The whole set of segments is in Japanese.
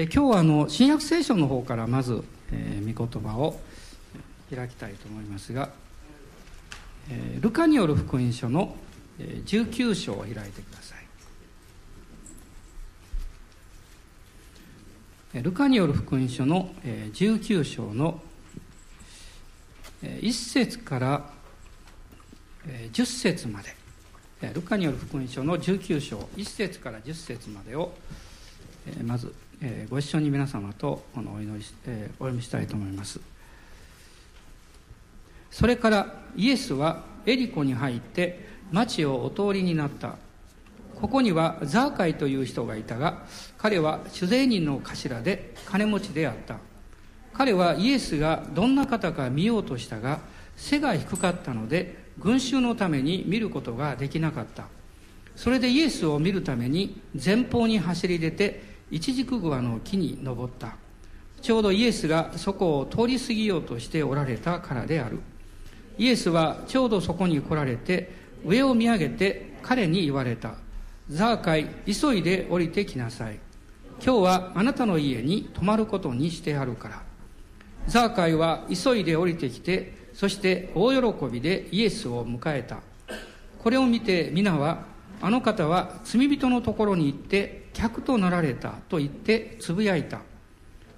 で今日はあの新約聖書の方からまず、えー、御言葉を開きたいと思いますが、えー、ルカによる福音書の19章を開いてください。ルカによる福音書の19章の1節から10節まで。ルカによる福音書の19章1節から10節までをまずご一緒に皆様とこのお祈りしお読みしたいと思います。それからイエスはエリコに入って町をお通りになった。ここにはザーカイという人がいたが彼は酒税人の頭で金持ちであった。彼はイエスがどんな方か見ようとしたが背が低かったので群衆のために見ることができなかった。それでイエスを見るために前方に走り出て一軸グアの木に登った。ちょうどイエスがそこを通り過ぎようとしておられたからである。イエスはちょうどそこに来られて上を見上げて彼に言われた。ザーカイ急いで降りてきなさい。今日はあなたの家に泊まることにしてあるから。ザーカイは急いで降りてきてそして大喜びでイエスを迎えた。これを見て皆はあの方は罪人のところに行って客となられたと言ってつぶやいた。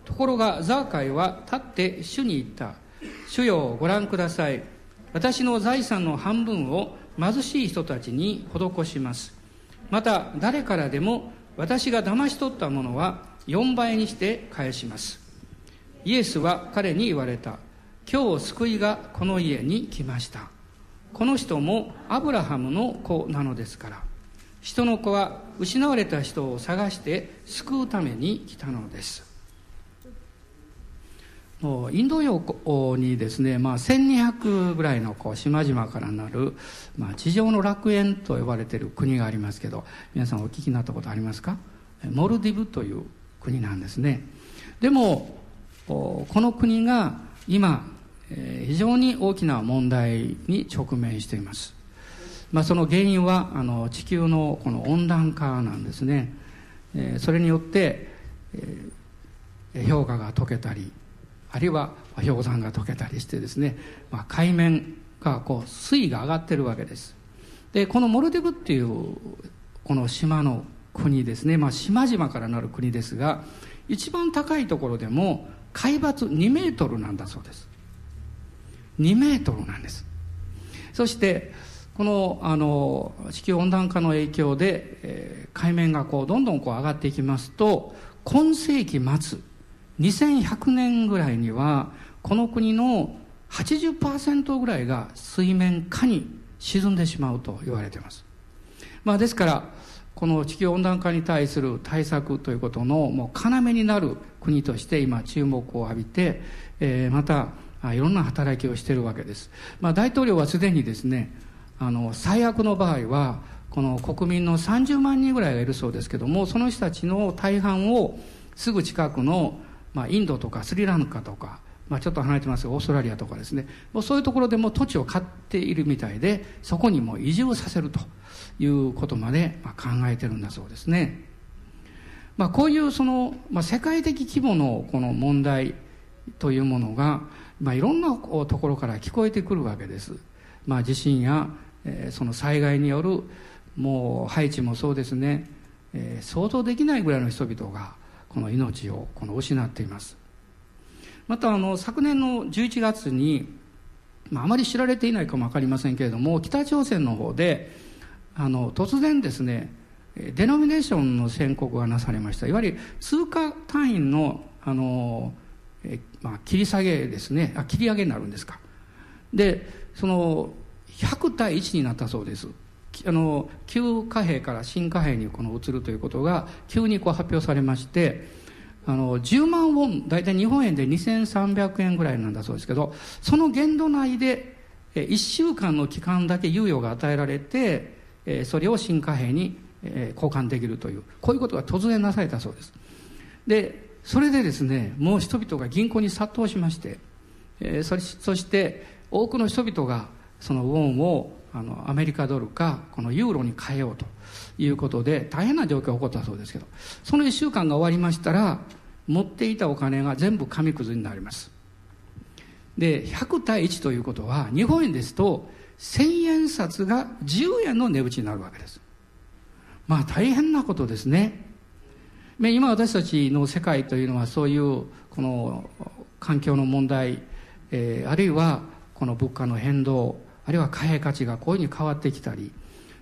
ところがザーカイは立って主に言った。主よご覧ください。私の財産の半分を貧しい人たちに施します。また誰からでも私が騙し取ったものは4倍にして返します。イエスは彼に言われた。今日救いがこの家に来ました。この人もアブラハムの子なのですから。人の子は失われた人を探して救うために来たのです。インド洋にですね、まあ、1200ぐらいのこう島々からなる、まあ、地上の楽園と呼ばれている国がありますけど皆さんお聞きになったことありますか？モルディブという国なんですね。でもこの国が今非常に大きな問題に直面しています、まあ、その原因はあの地球のこの温暖化なんですね。それによって氷河が溶けたりあるいは氷山が溶けたりしてですね、まあ、海面がこう水位が上がってるわけです。でこのモルディブっていうこの島の国ですね、まあ、島々からなる国ですが一番高いところでも海抜2メートルなんだそうです。2メートルなんです。そしてこのあの地球温暖化の影響で、えー、海面がこうどんどんこう上がっていきますと今世紀末2100年ぐらいにはこの国の80%ぐらいが水面下に沈んでしまうと言われています、まあ、ですからこの地球温暖化に対する対策ということのもう要になる国として今注目を浴びて、えー、またいろんな働きをしているわけです、まあ、大統領はすでにですねあの最悪の場合はこの国民の30万人ぐらいがいるそうですけどもその人たちの大半をすぐ近くのまあ、インドとかスリランカとか、まあ、ちょっと離れてますがオーストラリアとかですねもうそういうところでも土地を買っているみたいでそこにも移住させるということまでまあ考えてるんだそうですね。まあ、こういうその、まあ、世界的規模のこの問題というものが、まあ、いろんなところから聞こえてくるわけです。まあ、地震や、えー、その災害によるもうハイチもそうですね、えー、想像できないぐらいの人々がこの命をこの失っています。またあの昨年の11月に、まあ、あまり知られていないかも分かりませんけれども北朝鮮の方であの突然ですねデノミネーションの宣告がなされました。いわゆる通貨単位のあの、えまあ、切り下げですね。あ切り上げになるんですか。でその100対1になったそうです。あの旧貨幣から新貨幣にこの移るということが急にこう発表されましてあの10万ウォン大体日本円で2300円ぐらいなんだそうですけどその限度内で1週間の期間だけ猶予が与えられてそれを新貨幣に交換できるというこういうことが突然なされたそうです。でそれでですねもう人々が銀行に殺到しましてそして多くの人々がそのウォンをあのアメリカドルかこのユーロに変えようということで大変な状況が起こったそうですけどその1週間が終わりましたら持っていたお金が全部紙くずになります。で100対1ということは日本円ですと1000円札が10円の値打ちになるわけです。まあ大変なことですね今私たちの世界というのはそういうこの環境の問題、えー、あるいはこの物価の変動あるいは貨幣価値がこういうふうに変わってきたり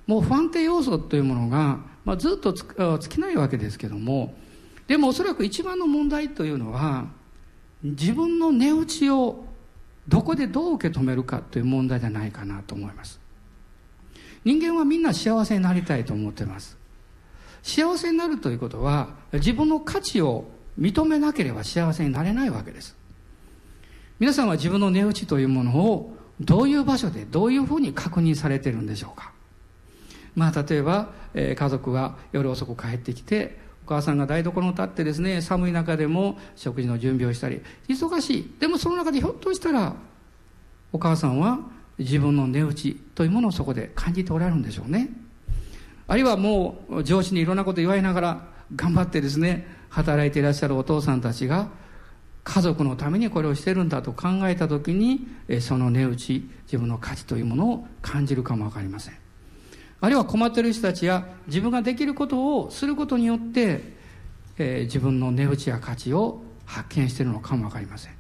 もう不安定要素というものが、まあ、ずっと尽きないわけですけどもでもおそらく一番の問題というのは自分の値打ちをどこでどう受け止めるかという問題じゃないかなと思います。人間はみんな幸せになりたいと思っています。幸せになるということは自分の価値を認めなければ幸せになれないわけです。皆さんは自分の値打ちというものをどういう場所でどういうふうに確認されてるんでしょうか？まあ例えば、えー、家族が夜遅く帰ってきてお母さんが台所に立ってですね寒い中でも食事の準備をしたり忙しい。でもその中でひょっとしたらお母さんは自分の値打ちというものをそこで感じておられるんでしょうね。あるいはもう上司にいろんなこと言われながら頑張ってですね働いていらっしゃるお父さんたちが家族のためにこれをしてるんだと考えた時にその値打ち自分の価値というものを感じるかも分かりません。あるいは困ってる人たちや自分ができることをすることによって、えー、自分の値打ちや価値を発見してるのかも分かりません。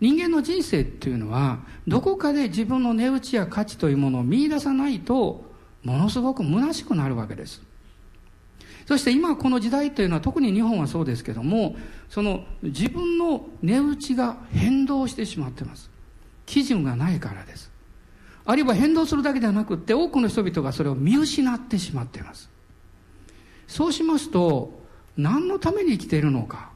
人間の人生っていうのはどこかで自分の値打ちや価値というものを見出さないとものすごく虚しくなるわけです。そして今この時代というのは特に日本はそうですけどもその自分の値打ちが変動してしまってます。基準がないからです。あるいは変動するだけではなくって多くの人々がそれを見失ってしまっています。そうしますと何のために生きているのか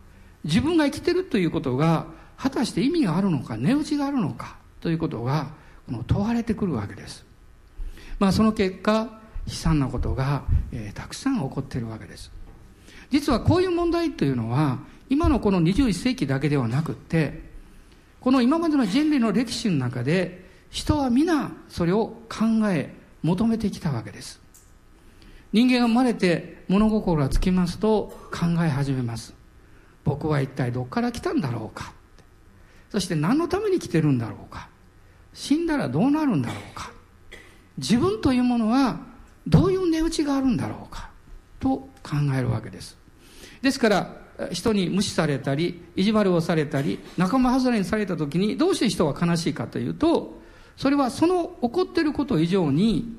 自分が生きているということが果たして意味があるのか値打ちがあるのかということがこの問われてくるわけです。まあその結果悲惨なことが、えー、たくさん起こっているわけです。実はこういう問題というのは今のこの21世紀だけではなくってこの今までの人類の歴史の中で人は皆それを考え求めてきたわけです。人間が生まれて物心がつきますと考え始めます。僕は一体どこから来たんだろうかそして何のために来てるんだろうか。死んだらどうなるんだろうか。自分というものはどういう値打ちがあるんだろうか？と考えるわけです。ですから人に無視されたり意地悪をされたり仲間外れにされた時にどうして人は悲しいかというとそれはその起こっていること以上に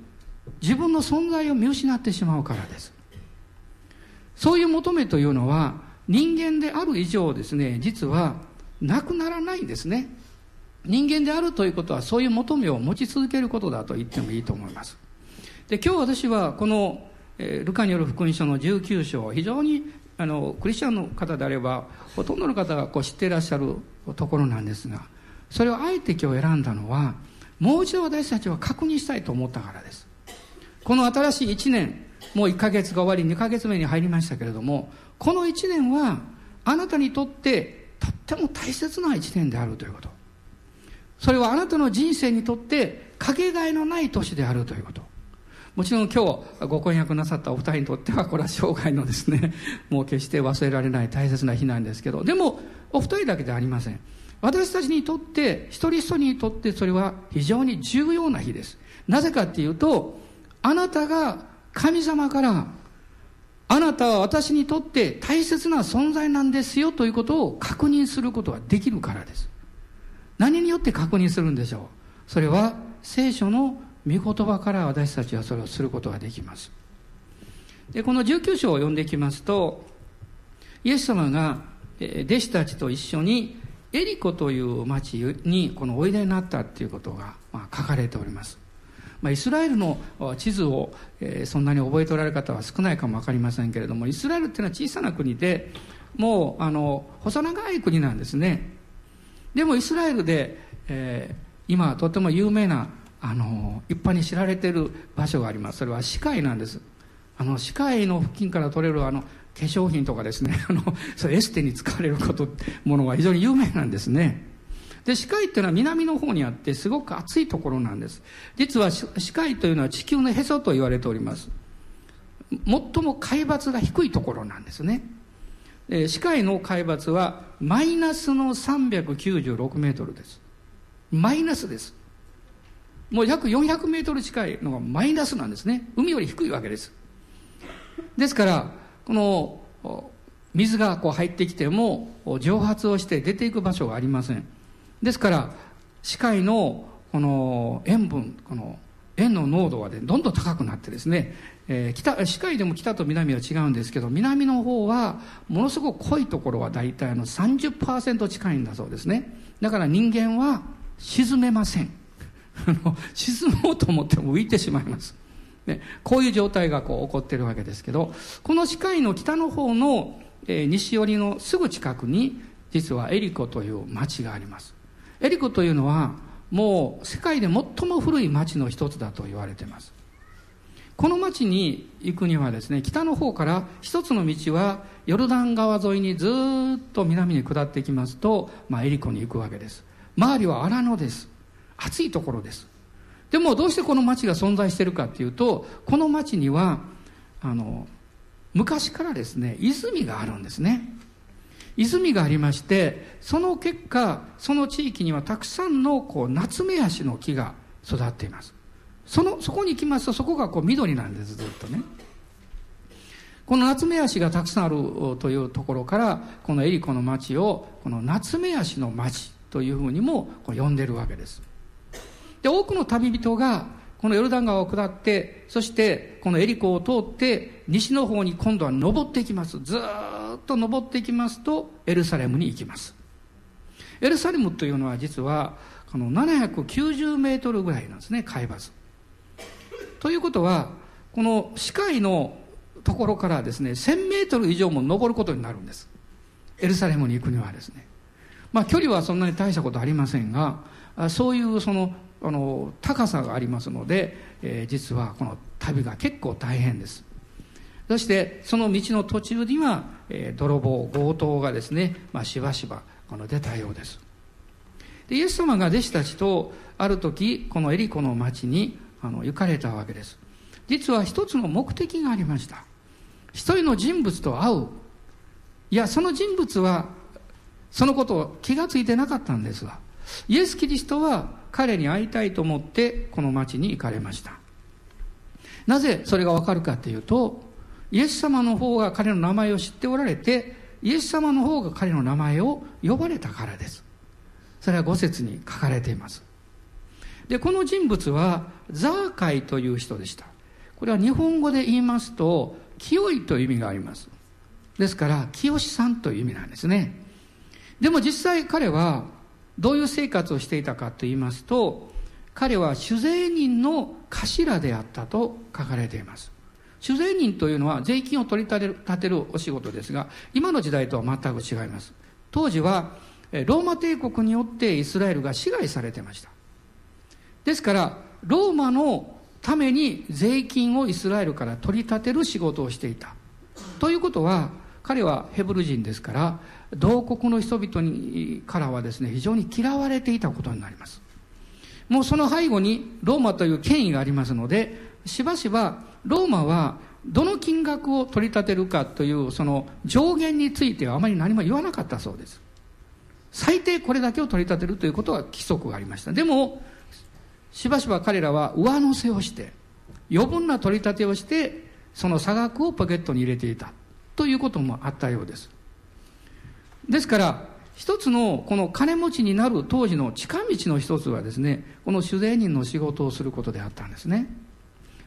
自分の存在を見失ってしまうからです。そういう求めというのは人間である以上ですね実はなくならないんですね。人間であるということはそういう求めを持ち続けることだと言ってもいいと思います。で今日私はこの、えー、ルカによる福音書の19章非常にあのクリスチャンの方であればほとんどの方がこう知っていらっしゃるところなんですがそれをあえて今日選んだのはもう一度私たちは確認したいと思ったからです。この新しい1年もう1ヶ月が終わり2ヶ月目に入りましたけれどもこの1年はあなたにとってとっても大切な1年であるということ。それはあなたの人生にとってかけがえのない年であるということ。もちろん今日ご婚約なさったお二人にとってはこれは生涯のですね もう決して忘れられない大切な日なんですけどでもお二人だけではありません。私たちにとって一人一人にとってそれは非常に重要な日です。なぜかっていうとあなたが神様からあなたは私にとって大切な存在なんですよということを確認することができるからです。何によって確認するんでしょう？それは聖書の御言葉から私たちはそれをすることができます。でこの19章を読んでいきますとイエス様が弟子たちと一緒にエリコという町にこのおいでになったっていうことが、ま、書かれております、まあ、イスラエルの地図を、え、そんなに覚えておられる方は少ないかも分かりませんけれどもイスラエルっていうのは小さな国でもうあの細長い国なんですね。でもイスラエルで、えー、今とても有名なあの一般に知られている場所があります。それは歯科医なんです。あの歯科医の付近から取れるあの化粧品とかですね。あのそエステに使われることものが非常に有名なんですね。で歯科医っていうのは南の方にあってすごく暑いところなんです。実は歯科医というのは地球のへそと言われております。最も海抜が低いところなんですね。えー、視界の海抜はマイナスの396メートルです。マイナスです。もう約400メートル近いのがマイナスなんですね。海より低いわけです。ですからこの水がこう入ってきても蒸発をして出ていく場所がありません。ですから視界のこの塩分この塩の濃度は、ね、どんどん高くなってですね、えー、北視界でも北と南は違うんですけど南の方はものすごく濃いところは大体あの30%近いんだそうですね。だから人間は沈めません。沈もうと思っても浮いてしまいます、ね、こういう状態がこう起こってるわけですけどこの視界の北の方の、えー、西寄りのすぐ近くに実はエリコという町があります。エリコというのはもう世界で最も古い町の一つだと言われています。この町に行くにはですね北の方から一つの道はヨルダン川沿いにずっと南に下っていきますと、まあ、エリコに行くわけです。周りは荒野です。暑いところです。でもどうしてこの町が存在してるかっていうとこの町にはあの昔からですね泉があるんですね。泉がありましてその結果その地域にはたくさんのこう夏目足の木が育っています。そのそこに行きますとそこがこう緑なんですずっとね。この夏目足がたくさんあるというところからこのエリコの町をこの夏目足の町というふうにもこう呼んでるわけです。で多くの旅人がこのヨルダン川を下ってそしてこのエリコを通って西の方に今度は登っていきます。ずっと登っていきますとエルサレムに行きます。エルサレムというのは実はこの790メートルぐらいなんですね海抜ということはこの視界のところからですね1000メートル以上も登ることになるんです。エルサレムに行くにはですね。まあ距離はそんなに大したことありませんがそういうそのあの高さがありますので、えー、実はこの旅が結構大変です。そしてその道の途中には、えー、泥棒強盗がですね、まあ、しばしばこの出たようです。でイエス様が弟子たちとある時このエリコの町にあの行かれたわけです。実は一つの目的がありました。一人の人物と会う。いやその人物はそのことを気がついてなかったんですがイエス・キリストは彼に会いたいと思ってこの町に行かれました。なぜそれがわかるかっていうとイエス様の方が彼の名前を知っておられてイエス様の方が彼の名前を呼ばれたからです。それは五節に書かれています。でこの人物はザーカイという人でした。これは日本語で言いますと清いという意味があります。ですから清さんという意味なんですね。でも実際彼はどういう生活をしていたかと言いますと彼は酒税人の頭であったと書かれています。酒税人というのは税金を取り立てる立てるお仕事ですが今の時代とは全く違います。当時はローマ帝国によってイスラエルが支配されてました。ですからローマのために税金をイスラエルから取り立てる仕事をしていた。ということは彼はヘブル人ですから同国の人々にからはですね非常に嫌われていたことになります。もうその背後にローマという権威がありますのでしばしばローマはどの金額を取り立てるかというその上限についてはあまり何も言わなかったそうです。最低これだけを取り立てるということは規則がありました。でもしばしば彼らは上乗せをして余分な取り立てをしてその差額をポケットに入れていたということもあったようです。ですから一つのこの金持ちになる当時の近道の一つはですねこの酒税人の仕事をすることであったんですね。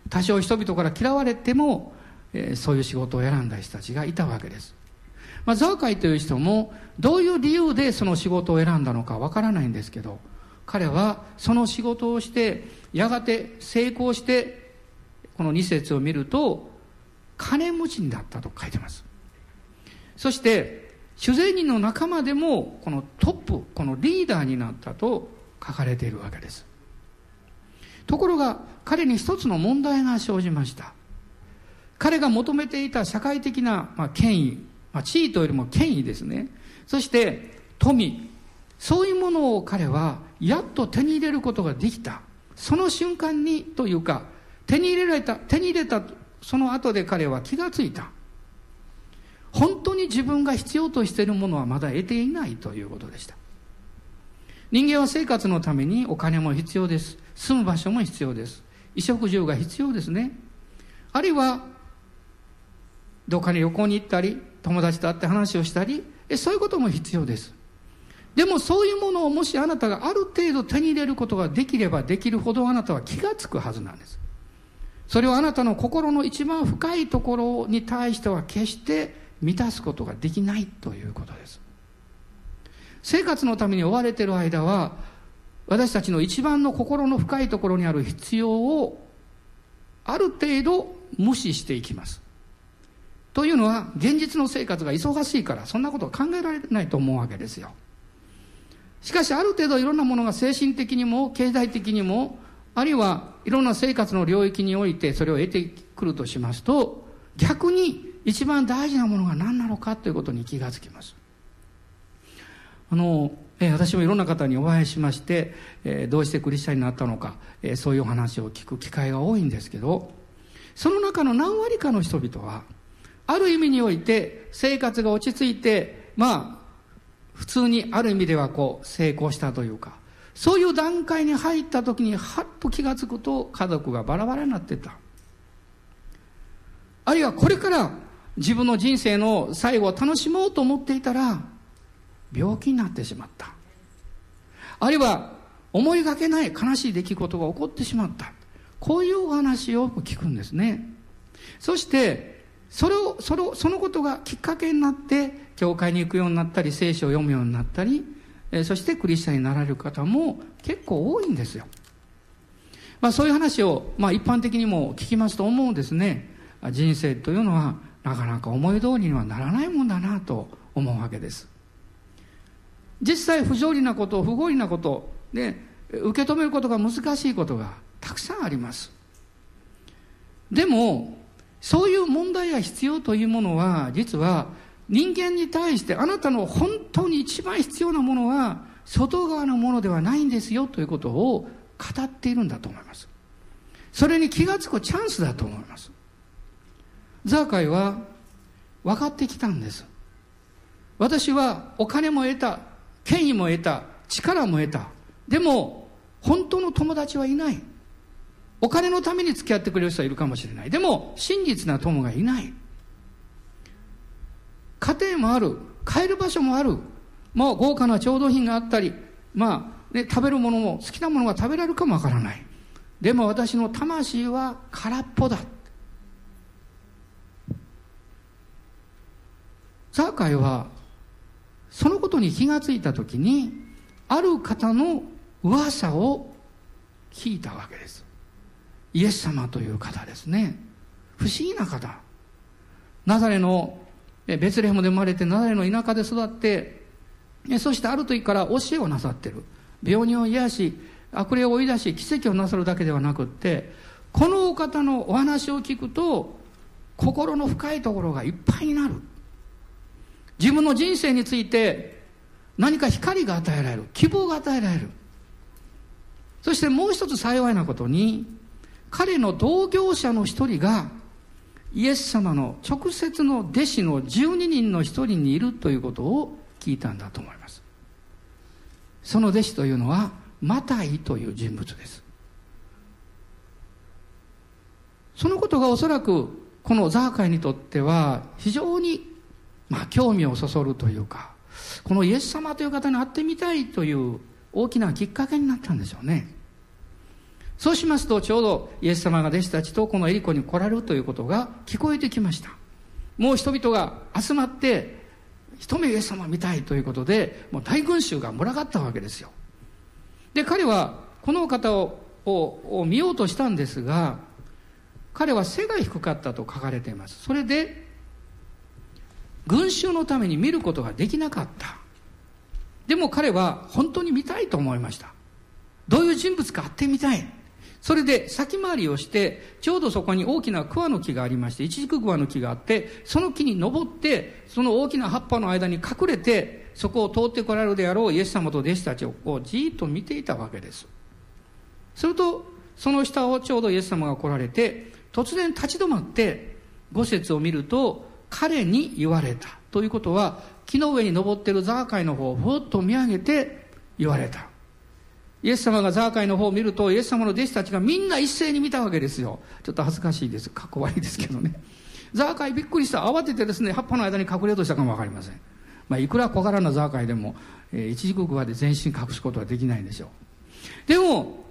多少人々から嫌われても、えー、そういう仕事を選んだ人たちがいたわけです、まあ、ザーカイという人もどういう理由でその仕事を選んだのかわからないんですけど彼はその仕事をしてやがて成功してこの2節を見ると金持ちになったと書いてます。そして主税人の仲間でもこのトップこのリーダーになったと書かれているわけです。ところが彼に一つの問題が生じました。彼が求めていた社会的な、まあ、権威、まあ、地位というよりも権威ですね。そして富そういうものを彼はやっと手に入れることができた。その瞬間にというか手に入れられた手に入れたその後で彼は気がついた。本当に自分が必要としているものはまだ得ていないということでした。人間は生活のためにお金も必要です。住む場所も必要です。衣食住が必要ですね。あるいはどっかに旅行に行ったり友達と会って話をしたりそういうことも必要です。でもそういうものをもしあなたがある程度手に入れることができればできるほどあなたは気がつくはずなんです。それをあなたの心の一番深いところに対しては決して満たすことができないということです。生活のために追われている間は私たちの一番の心の深いところにある必要をある程度無視していきます。というのは現実の生活が忙しいからそんなことは考えられないと思うわけですよ。しかしある程度いろんなものが精神的にも経済的にもあるいはいろんな生活の領域においてそれを得てくるとしますと逆に一番大事なものが何なのかということに気がつきます。あの、え私もいろんな方にお会いしまして、えどうしてクリスチャンになったのか、えそういう話を聞く機会が多いんですけどその中の何割かの人々はある意味において生活が落ち着いてまあ普通にある意味ではこう成功したというかそういう段階に入った時にはっと気が付くと家族がバラバラになってた。あるいはこれから自分の人生の最後を楽しもうと思っていたら病気になってしまった。あるいは思いがけない悲しい出来事が起こってしまった。こういうお話を聞くんですね。そしてそれをそれをそのことがきっかけになって教会に行くようになったり聖書を読むようになったり、そしてクリスチャンになられる方も結構多いんですよ。まあそういう話を、まあ、一般的にも聞きますと思うんですね。人生というのはなかなか思い通りにはならないもんだなと思うわけです。実際不条理なこと不合理なことで受け止めることが難しいことがたくさんあります。でもそういう問題や必要というものは実は人間に対してあなたの本当に一番必要なものは外側のものではないんですよということを語っているんだと思います。それに気が付くチャンスだと思います。ザーカイは分かってきたんです。私はお金も得た権威も得た力も得た。でも本当の友達はいない。お金のために付き合ってくれる人はいるかもしれない。でも真実な友がいない。家庭もある。帰る場所もある。もう豪華な調度品があったり。まあ、ね、食べるものも好きなものが食べられるかもわからない。でも私の魂は空っぽだ。ザーカイはそのことに気がついた時にある方の噂を聞いたわけです。イエス様という方ですね。不思議な方。ナザレのベツレヘムで生まれてナザレの田舎で育ってそしてある時から教えをなさってる。病人を癒し悪霊を追い出し奇跡をなさるだけではなくってこのお方のお話を聞くと心の深いところがいっぱいになる。自分の人生について何か光が与えられる希望が与えられる。そしてもう一つ幸いなことに彼の同業者の一人がイエス様の直接の弟子の12人の一人にいるということを聞いたんだと思います。その弟子というのはマタイという人物です。そのことがおそらくこのザーカイにとっては非常にまあ興味をそそるというかこのイエス様という方に会ってみたいという大きなきっかけになったんでしょうね。そうしますとちょうどイエス様が弟子たちとこのエリコに来られるということが聞こえてきました。もう人々が集まって一目イエス様見たいということでもう大群衆が群がったわけですよ。で彼はこの方をを見ようとしたんですが彼は背が低かったと書かれています。それで群衆のために見ることができなかった。でも彼は本当に見たいと思いました。どういう人物か会ってみたい。それで先回りをして、ちょうどそこに大きな桑の木がありまして、一軸桑の木があって、その木に登って、その大きな葉っぱの間に隠れて、そこを通ってこられるであろうイエス様と弟子たちをこうじーっと見ていたわけです。すると、その下をちょうどイエス様が来られて、突然立ち止まって、五節を見ると、彼に言われた。ということは木の上に登っているザーカイの方をふっと見上げて言われた。イエス様がザーカイの方を見るとイエス様の弟子たちがみんな一斉に見たわけですよ。ちょっと恥ずかしいです。かっこ悪いですけどね。ザーカイびっくりした。慌ててですね葉っぱの間に隠れようとしたかも分かりません。まあ、いくら小柄なザーカイでも、えー、一時刻まで全身隠すことはできないんでしょう。でも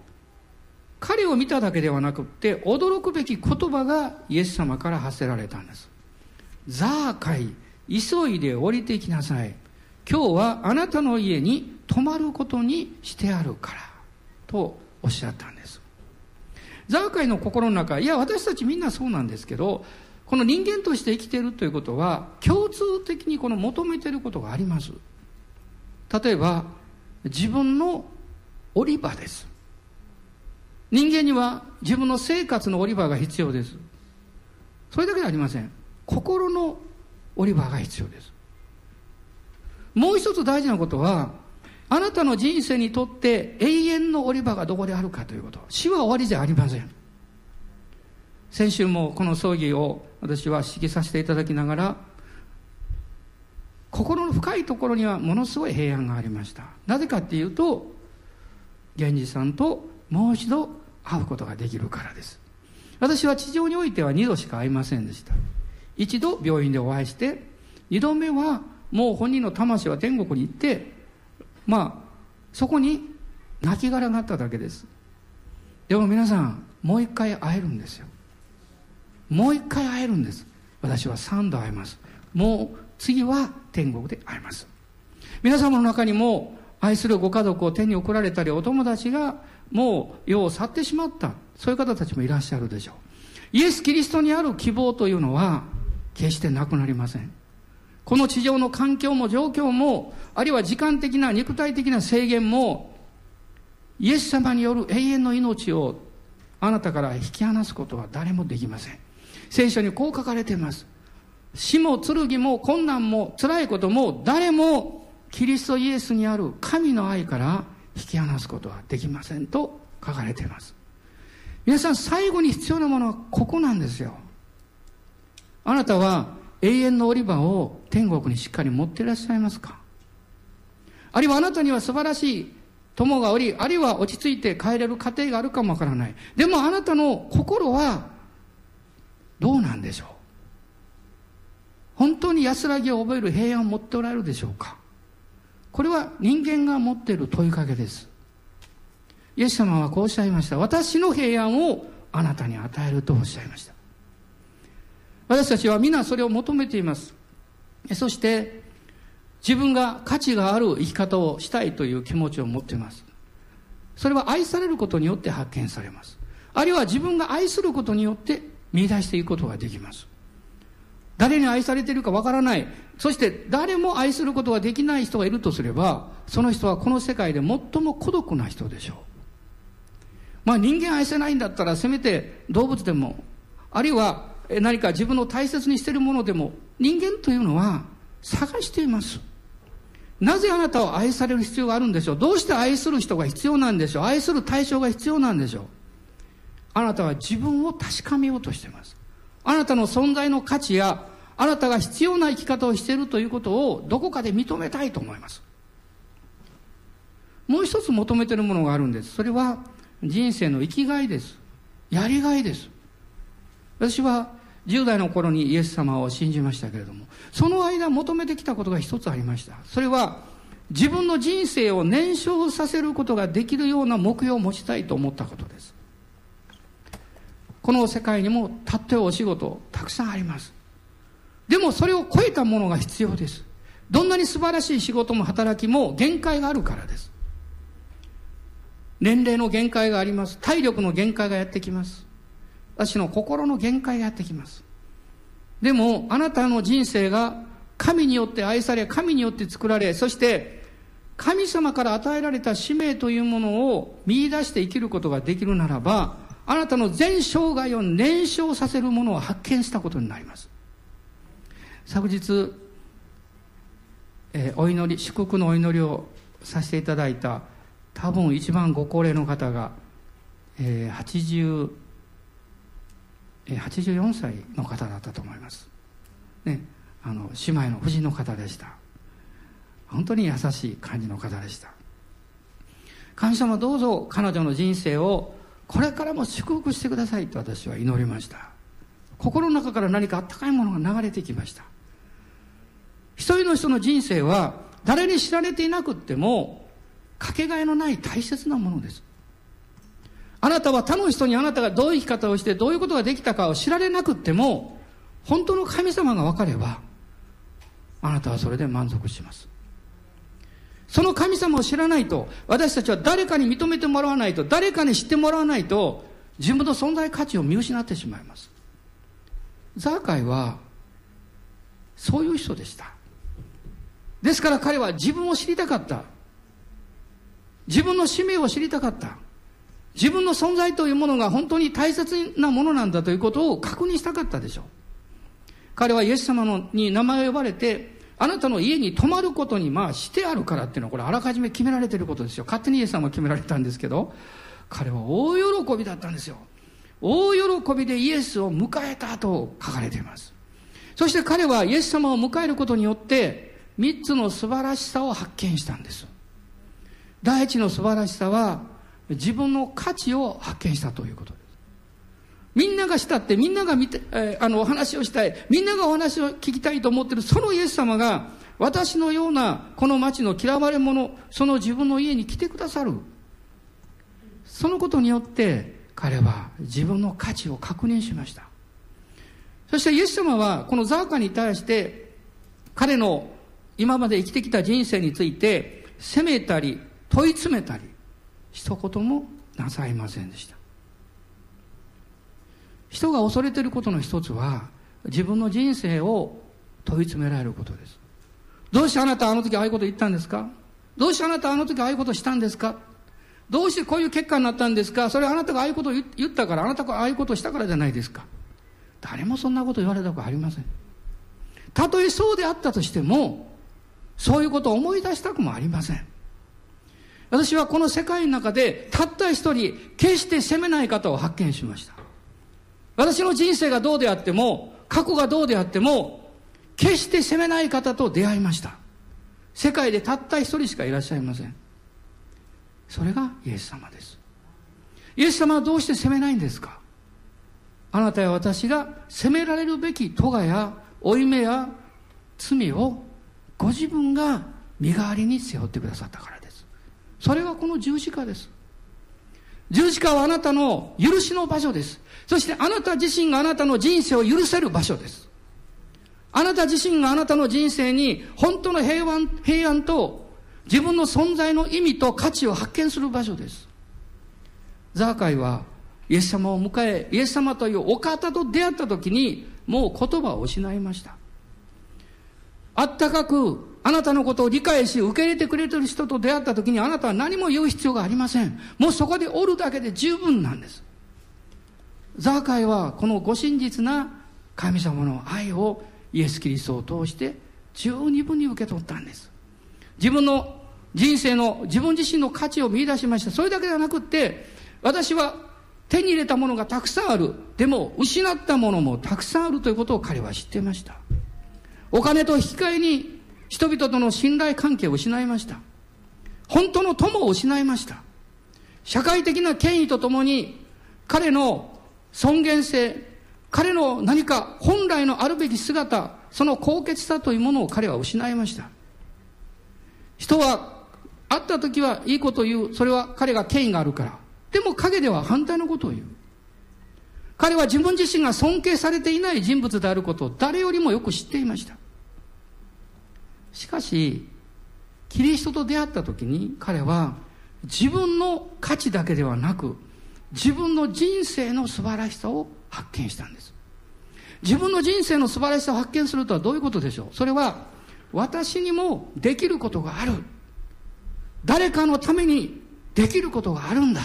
彼を見ただけではなくって驚くべき言葉がイエス様から発せられたんです。ザーカイ急いで降りてきなさい。今日はあなたの家に泊まることにしてあるから。とおっしゃったんです。ザーカイの心の中いや私たちみんなそうなんですけどこの人間として生きているということは共通的にこの求めていることがあります。例えば自分の降り場です。人間には自分の生活の降り場が必要です。それだけではありません。心の降り場が必要です。もう一つ大事なことはあなたの人生にとって永遠の降り場がどこであるかということ。死は終わりじゃありません。先週もこの葬儀を私は指揮させていただきながら心の深いところにはものすごい平安がありました。なぜかっていうと源氏さんともう一度会うことができるからです。私は地上においては2度しか会いませんでした。一度病院でお会いして2度目はもう本人の魂は天国に行ってまあそこに亡骸があっただけです。でも皆さんもう一回会えるんですよ。もう一回会えるんです。私は3度会えます。もう次は天国で会えます。皆様の中にも愛するご家族を手に送られたりお友達がもう世を去ってしまったそういう方たちもいらっしゃるでしょう。イエス・キリストにある希望というのは決してなくなりません。この地上の環境も状況もあるいは時間的な肉体的な制限もイエス様による永遠の命をあなたから引き離すことは誰もできません。聖書にこう書かれています。死も剣も困難も辛いことも誰もキリストイエスにある神の愛から引き離すことはできませんと書かれています。皆さん最後に必要なものはここなんですよ。あなたは永遠の降り場を天国にしっかり持っていらっしゃいますか？あるいはあなたには素晴らしい友がおりあるいは落ち着いて帰れる家庭があるかもわからない。でもあなたの心はどうなんでしょう？本当に安らぎを覚える平安を持っておられるでしょうか？これは人間が持っている問いかけです。イエス様はこうおっしゃいました。私の平安をあなたに与えるとおっしゃいました。私たちは皆それを求めています。そして自分が価値がある生き方をしたいという気持ちを持っています。それは愛されることによって発見されます。あるいは自分が愛することによって見出していくことができます。誰に愛されているかわからない。そして誰も愛することができない人がいるとすればその人はこの世界で最も孤独な人でしょう。まあ人間愛せないんだったらせめて動物でもあるいは何か自分の大切にしているものでも人間というのは探していますなぜあなたを愛される必要があるんでしょう？どうして愛する人が必要なんでしょう？愛する対象が必要なんでしょう？あなたは自分を確かめようとしています。あなたの存在の価値や、あなたが必要な生き方をしているということをどこかで認めたいと思います。もう一つ求めているものがあるんです。それは人生の生きがいです。やりがいです。私は10代の頃にイエス様を信じましたけれども、その間求めてきたことが一つありました。それは自分の人生を燃焼させることができるような目標を持ちたいと思ったことです。この世界にもたってお仕事たくさんあります。でもそれを超えたものが必要です。どんなに素晴らしい仕事も働きも限界があるからです。年齢の限界があります。体力の限界がやってきます。私の心の限界がやってきます。でもあなたの人生が神によって愛され神によって作られそして神様から与えられた使命というものを見出して生きることができるならばあなたの全生涯を燃焼させるものを発見したことになります。昨日、えー、お祈り祝福のお祈りをさせていただいた多分一番ご高齢の方が、えー、80えー、84歳の方だったと思います。ねあの姉妹の夫人の方でした。本当に優しい感じの方でした。神様どうぞ彼女の人生をこれからも祝福してくださいと私は祈りました。心の中から何かあったかいものが流れてきました。一人の人の人生は誰に知られていなくってもかけがえのない大切なものです。あなたは他の人にあなたがどういう生き方をしてどういうことができたかを知られなくっても本当の神様が分かればあなたはそれで満足します。その神様を知らないと私たちは誰かに認めてもらわないと誰かに知ってもらわないと自分の存在価値を見失ってしまいます。ザーカイはそういう人でした。ですから彼は自分を知りたかった。自分の使命を知りたかった。自分の存在というものが本当に大切なものなんだということを確認したかったでしょう。彼はイエス様のに名前を呼ばれてあなたの家に泊まることにまあしてあるからっていうのはこれあらかじめ決められてることですよ。勝手にイエス様は決められたんですけど彼は大喜びだったんですよ。大喜びでイエスを迎えたと書かれています。そして彼はイエス様を迎えることによって三つの素晴らしさを発見したんです。第一の素晴らしさは自分の価値を発見したということです。みんながしたってみんなが見て、えー、あのお話をしたいみんながお話を聞きたいと思ってるそのイエス様が私のようなこの町の嫌われ者その自分の家に来てくださる。そのことによって彼は自分の価値を確認しました。そしてイエス様はこのザーカに対して彼の今まで生きてきた人生について責めたり問い詰めたり一言もなさいませんでした。人が恐れていることの一つは自分の人生を問い詰められることです。どうしてあなたあの時ああいうこと言ったんですか？どうしてあなたあの時ああいうことしたんですか？どうしてこういう結果になったんですか？それはあなたがああいうことを言ったからあなたがああいうことをしたからじゃないですか。誰もそんなこと言われたことありません。たとえそうであったとしてもそういうことを思い出したくもありません。私はこの世界の中でたった一人決して責めない方を発見しました。私の人生がどうであっても、過去がどうであっても、決して責めない方と出会いました。世界でたった一人しかいらっしゃいません。それがイエス様です。イエス様はどうして責めないんですか？あなたや私が責められるべき咎や負い目や罪をご自分が身代わりに背負ってくださったからそれがこの十字架です。十字架はあなたの許しの場所です。そしてあなた自身があなたの人生を許せる場所です。あなた自身があなたの人生に本当の平安平安と自分の存在の意味と価値を発見する場所です。ザーカイはイエス様を迎えイエス様というお方と出会った時にもう言葉を失いました。あったかくあなたのことを理解し受け入れてくれてる人と出会った時にあなたは何も言う必要がありません。もうそこでおるだけで十分なんです。ザーカイはこのご真実な神様の愛をイエス・キリストを通して十二分に受け取ったんです。自分の人生の自分自身の価値を見出しました。それだけではなくて私は手に入れたものがたくさんある。でも失ったものもたくさんあるということを彼は知っていました。お金と引き換えに人々との信頼関係を失いました。本当の友を失いました。社会的な権威とともに彼の尊厳性、彼の何か本来のあるべき姿、その高潔さというものを彼は失いました。人は会った時はいいことを言う。それは彼が権威があるから。でも陰では反対のことを言う。彼は自分自身が尊敬されていない人物であることを誰よりもよく知っていました。しかし、キリストと出会った時に彼は自分の価値だけではなく自分の人生の素晴らしさを発見したんです。自分の人生の素晴らしさを発見するとはどういうことでしょう？それは私にもできることがある。誰かのためにできることがあるんだ。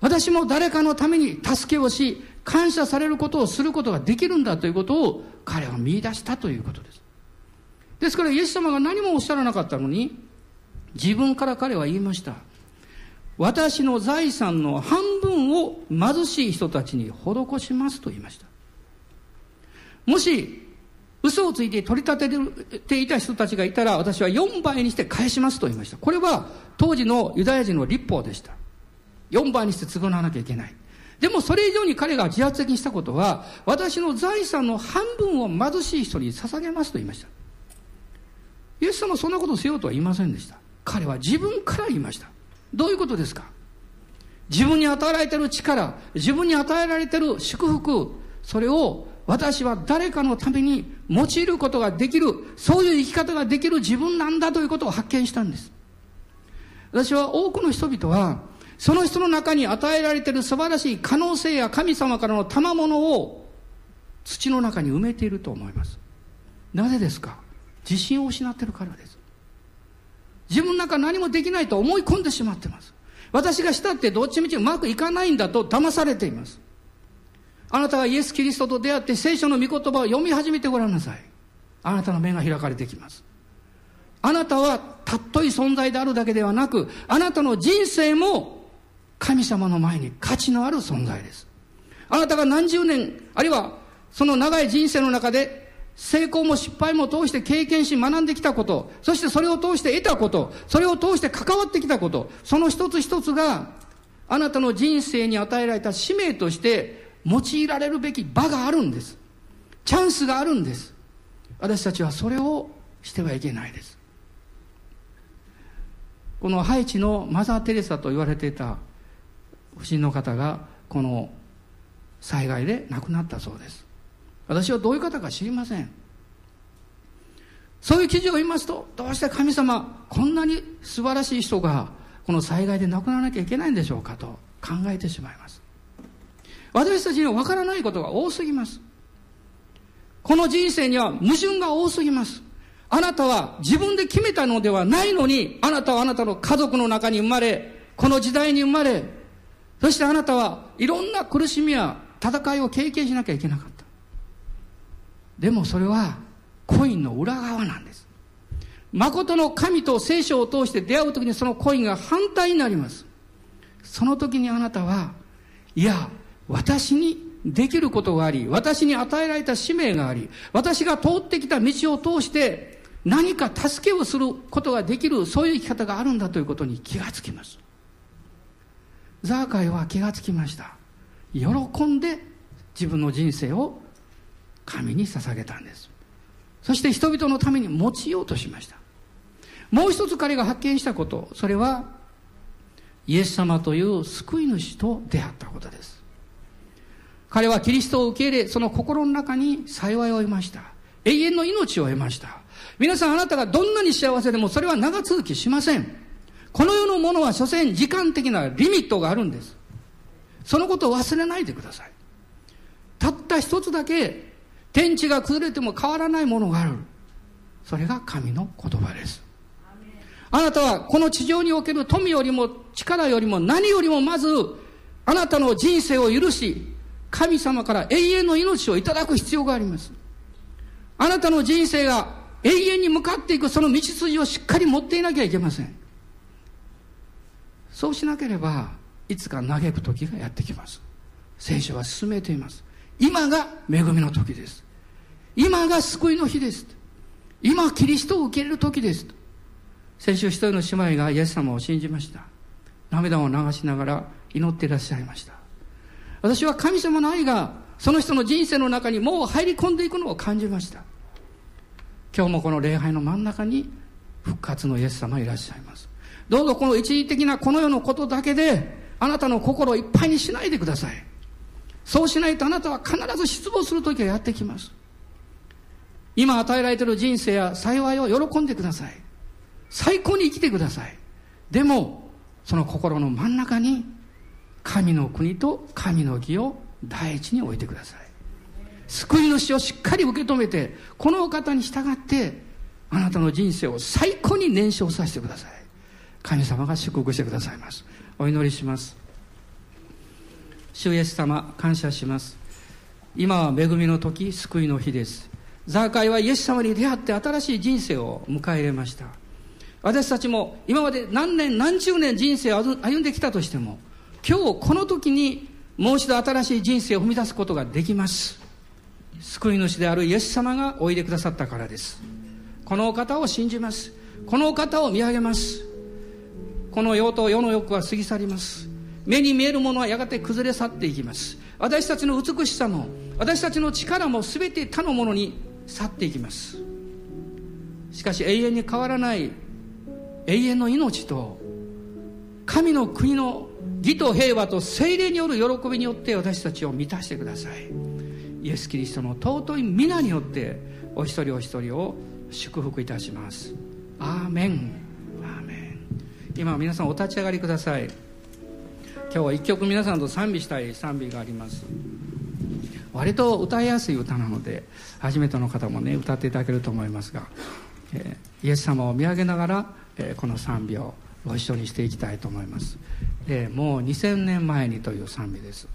私も誰かのために助けをし、感謝されることをすることができるんだということを彼は見出したということです。ですからイエス様が何もおっしゃらなかったのに、自分から彼は言いました。私の財産の半分を貧しい人たちに施しますと言いました。もし、嘘をついて取り立てていた人たちがいたら私は4倍にして返しますと言いました。これは当時のユダヤ人の立法でした。4倍にして償わなきゃいけない。でもそれ以上に彼が自発的にしたことは、私の財産の半分を貧しい人に捧げますと言いました。イエス様はそんなことをしようとは言いませんでした。彼は自分から言いました。どういうことですか？自分に与えられている力、自分に与えられている祝福、それを私は誰かのために用いることができる、そういう生き方ができる自分なんだということを発見したんです。私は多くの人々は、その人の中に与えられている素晴らしい可能性や神様からの賜物を土の中に埋めていると思います。なぜですか？自信を失ってるからです。自分なんか何もできないと思い込んでしまってます。私がしたってどっちみちうまくいかないんだと騙されています。あなたがイエス・キリストと出会って聖書の御言葉を読み始めてごらんなさい。あなたの目が開かれてきます。あなたはたっとい存在であるだけではなく、あなたの人生も神様の前に価値のある存在です。あなたが何十年、あるいはその長い人生の中で成功も失敗も通して経験し学んできたこと、そしてそれを通して得たこと、それを通して関わってきたこと、その一つ一つが、あなたの人生に与えられた使命として用いられるべき場があるんです。チャンスがあるんです。私たちはそれをしてはいけないです。このハイチのマザー・テレサと言われていた不審の方が、この災害で亡くなったそうです。私はどういう方か知りません。そういう記事を見ますとどうして神様こんなに素晴らしい人がこの災害で亡くならなきゃいけないんでしょうかと考えてしまいます。私たちには分からないことが多すぎます。この人生には矛盾が多すぎます。あなたは自分で決めたのではないのにあなたはあなたの家族の中に生まれこの時代に生まれそしてあなたはいろんな苦しみや戦いを経験しなきゃいけなかった。でもそれはコインの裏側なんです。誠の神と聖書を通して出会う時にそのコインが反対になります。その時にあなたは、いや、私にできることがあり、私に与えられた使命があり、私が通ってきた道を通して何か助けをすることができる、そういう生き方があるんだということに気がつきます。ザーカイは気がつきました。喜んで自分の人生を神に捧げたんです。そして人々のために用いようとしました。もう一つ彼が発見したこと。それはイエス様という救い主と出会ったことです。彼はキリストを受け入れその心の中に幸いを得ました。永遠の命を得ました。皆さんあなたがどんなに幸せでもそれは長続きしません。この世のものは所詮時間的なリミットがあるんです。そのことを忘れないでください。たった一つだけ天地が崩れても変わらないものがある。それが神の言葉です。あなたはこの地上における富よりも力よりも何よりもまずあなたの人生を許し神様から永遠の命をいただく必要があります。あなたの人生が永遠に向かっていくその道筋をしっかり持っていなきゃいけません。そうしなければいつか嘆く時がやってきます。聖書は進めています。今が恵みの時です。今が救いの日です。今、キリストを受け入れる時です。先週一人の姉妹がイエス様を信じました。涙を流しながら祈っていらっしゃいました。私は神様の愛がその人の人生の中にもう入り込んでいくのを感じました。今日もこの礼拝の真ん中に復活のイエス様いらっしゃいます。どうぞこの一時的なこの世のことだけであなたの心をいっぱいにしないでください。そうしないとあなたは必ず失望する時がやってきます。今与えられている人生や幸いを喜んでください。最高に生きてください。でも、その心の真ん中に神の国と神の義を第一に置いてください。救い主をしっかり受け止めて、このお方に従って、あなたの人生を最高に燃焼させてください。神様が祝福してくださいます。お祈りします。主イエス様感謝します。今は恵みの時救いの日です。ザーカイはイエス様に出会って新しい人生を迎え入れました。私たちも今まで何年何十年人生を歩んできたとしても今日この時にもう一度新しい人生を踏み出すことができます。救い主であるイエス様がおいでくださったからです。このお方を信じます。このお方を見上げます。この世と世の欲は過ぎ去ります。目に見えるものはやがて崩れ去っていきます。私たちの美しさも私たちの力も全て他のものに去っていきます。しかし永遠に変わらない永遠の命と神の国の義と平和と精霊による喜びによって私たちを満たしてください。イエス・キリストの尊い皆によってお一人お一人を祝福いたします。アーメン。アーメン。今皆さんお立ち上がりください。今日は一曲皆さんと賛美したい賛美があります。割と歌いやすい歌なので初めての方もね歌っていただけると思いますが、えー、イエス様を見上げながら、えー、この賛美をご一緒にしていきたいと思います、えー、もう2000年前にという賛美です。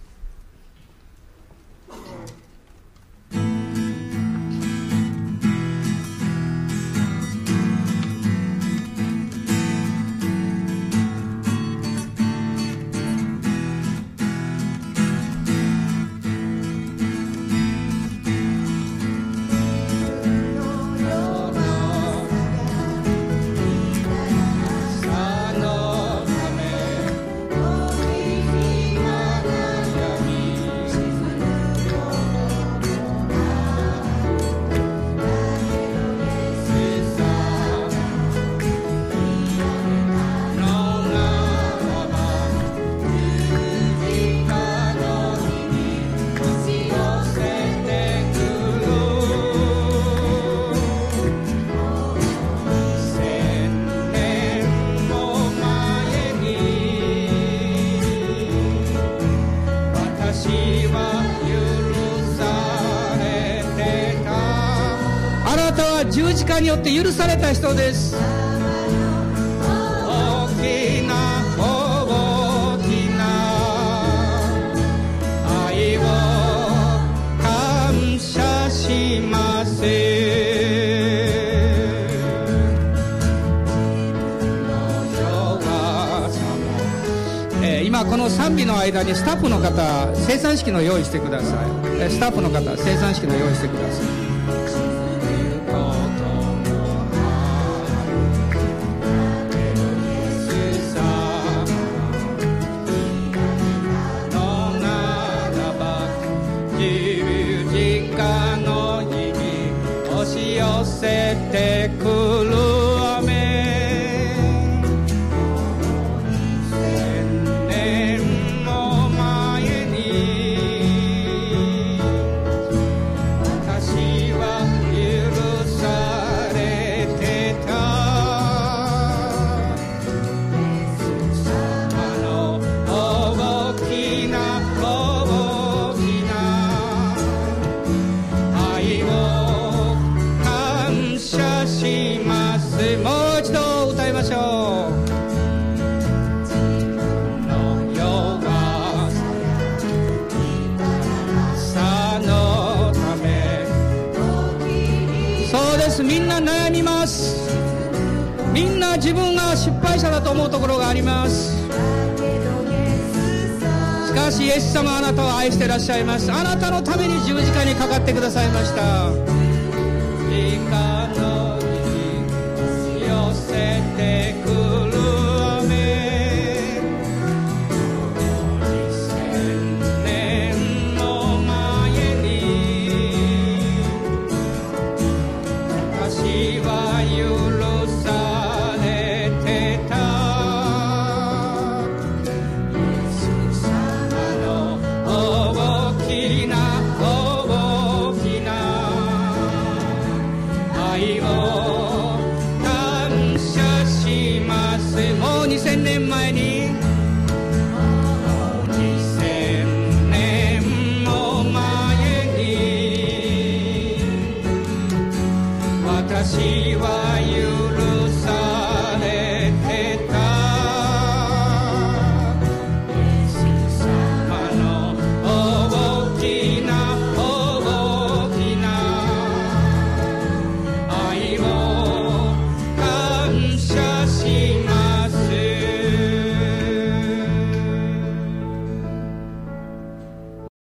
によって許された人です大きな大きな愛を感謝します今この賛美の間にスタッフの方生産式の用意してくださいスタッフの方生産式の用意してください take 敗者だと思うところがあります。しかしイエス様あなたを愛していらっしゃいます。あなたのために十字架にかかってくださいました「の寄せて